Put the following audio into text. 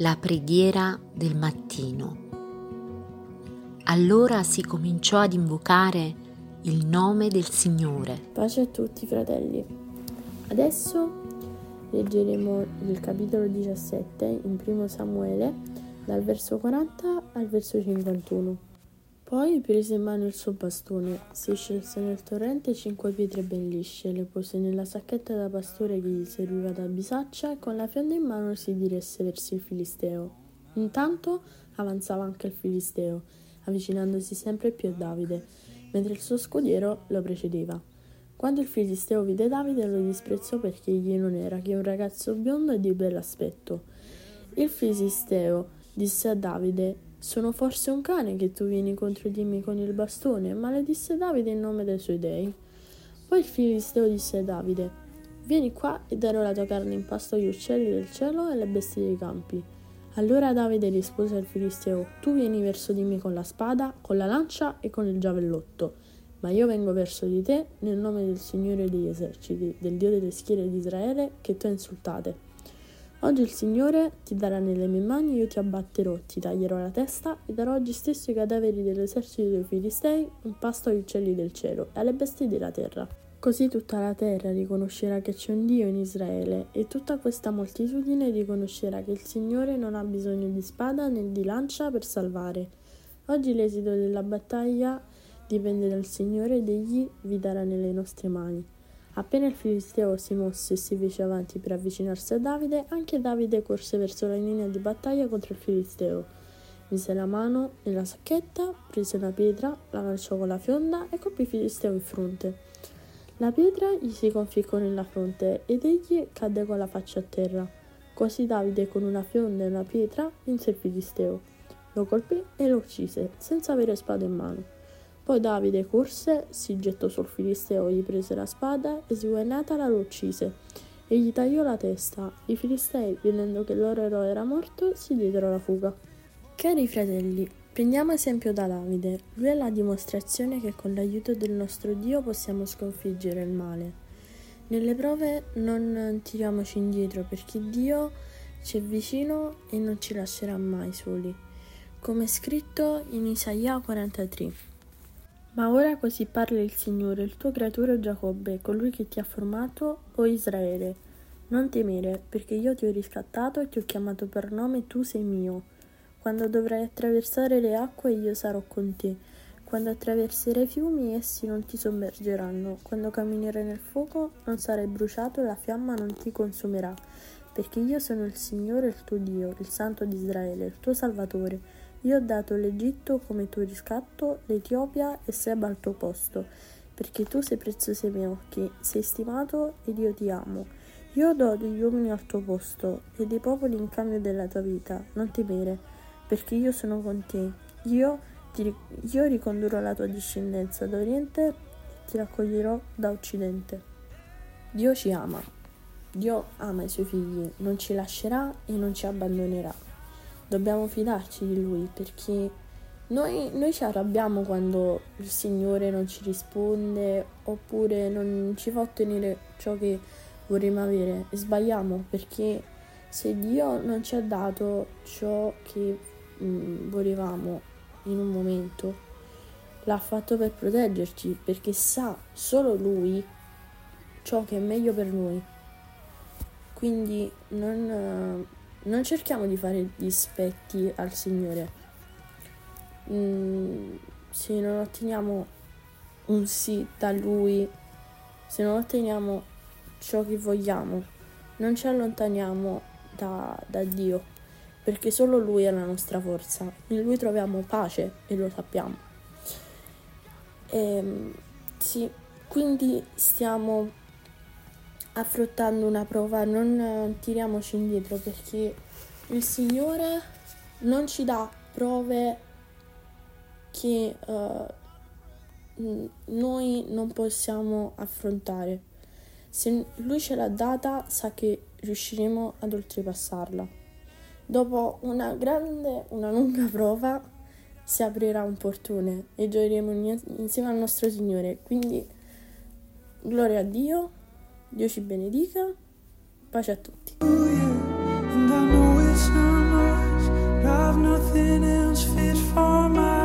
La preghiera del mattino. Allora si cominciò ad invocare il nome del Signore. Pace a tutti fratelli. Adesso leggeremo il capitolo 17 in primo Samuele dal verso 40 al verso 51. Poi prese in mano il suo bastone, si scelse nel torrente cinque pietre ben lisce, le pose nella sacchetta da pastore che gli serviva da bisaccia e con la fionda in mano si diresse verso il Filisteo. Intanto avanzava anche il Filisteo, avvicinandosi sempre più a Davide, mentre il suo scudiero lo precedeva. Quando il Filisteo vide Davide lo disprezzò perché egli non era che un ragazzo biondo e di bell'aspetto. Il Filisteo disse a Davide sono forse un cane che tu vieni contro di me con il bastone? Maledisse Davide in nome dei suoi dei. Poi il filisteo disse a Davide: Vieni qua e darò la tua carne in pasto agli uccelli del cielo e alle bestie dei campi. Allora Davide rispose al filisteo: Tu vieni verso di me con la spada, con la lancia e con il giavellotto, ma io vengo verso di te nel nome del Signore degli eserciti, del Dio delle schiere di Israele, che tu insultate. Oggi il Signore ti darà nelle mie mani, io ti abbatterò, ti taglierò la testa e darò oggi stesso i cadaveri dell'esercito dei Filistei in pasto agli uccelli del cielo e alle bestie della terra. Così tutta la terra riconoscerà che c'è un Dio in Israele e tutta questa moltitudine riconoscerà che il Signore non ha bisogno di spada né di lancia per salvare. Oggi l'esito della battaglia dipende dal Signore ed egli vi darà nelle nostre mani. Appena il filisteo si mosse e si fece avanti per avvicinarsi a Davide, anche Davide corse verso la linea di battaglia contro il filisteo. Mise la mano nella sacchetta, prese una pietra, la lanciò con la fionda e colpì il filisteo in fronte. La pietra gli si conficcò nella fronte ed egli cadde con la faccia a terra. Così Davide con una fionda e una pietra vinse il filisteo. Lo colpì e lo uccise, senza avere spada in mano. Poi Davide corse, si gettò sul filisteo, gli prese la spada e sguainatala lo uccise e gli tagliò la testa. I filistei, vedendo che il loro eroe era morto, si diedero la fuga. Cari fratelli, prendiamo esempio da Davide. Lui è la dimostrazione che con l'aiuto del nostro Dio possiamo sconfiggere il male. Nelle prove non tiriamoci indietro perché Dio ci è vicino e non ci lascerà mai soli, come scritto in Isaia 43. Ma ora così parla il Signore, il tuo creatore Giacobbe, colui che ti ha formato, o Israele. Non temere, perché io ti ho riscattato e ti ho chiamato per nome, tu sei mio. Quando dovrai attraversare le acque, io sarò con te. Quando attraverserai i fiumi, essi non ti sommergeranno. Quando camminerai nel fuoco, non sarai bruciato e la fiamma non ti consumerà. Perché io sono il Signore, il tuo Dio, il Santo di Israele, il tuo Salvatore io ho dato l'Egitto come tuo riscatto, l'Etiopia e Seba al tuo posto, perché tu sei prezioso ai miei occhi, sei stimato ed io ti amo. Io do degli uomini al tuo posto e dei popoli in cambio della tua vita. Non temere, perché io sono con te. Io, ti, io ricondurrò la tua discendenza da oriente e ti raccoglierò da occidente. Dio ci ama. Dio ama i suoi figli, non ci lascerà e non ci abbandonerà dobbiamo fidarci di Lui perché noi, noi, ci arrabbiamo quando il Signore non ci risponde oppure non ci fa ottenere ciò che vorremmo avere. Sbagliamo perché se Dio non ci ha dato ciò che mh, mm, volevamo in un momento l'ha fatto per proteggerci perché sa solo Lui ciò che è meglio per noi. Quindi non, non cerchiamo di fare dispetti al Signore. Mm, se non otteniamo un sì da Lui, se non otteniamo ciò che vogliamo, non ci allontaniamo da, da Dio, perché solo Lui è la nostra forza. In Lui troviamo pace e lo sappiamo. E, ehm, sì, quindi stiamo affrontando una prova, non tiriamoci indietro perché il Signore non ci dà prove che uh, noi non possiamo affrontare. Se Lui ce l'ha data, sa che riusciremo ad oltrepassarla. Dopo una grande, una lunga prova, si aprirà un portone e gioiremo insieme al nostro Signore. Quindi, gloria a Dio Dio ci benedica, pace a tutti. And I know it's not much, but I've nothing else fit for my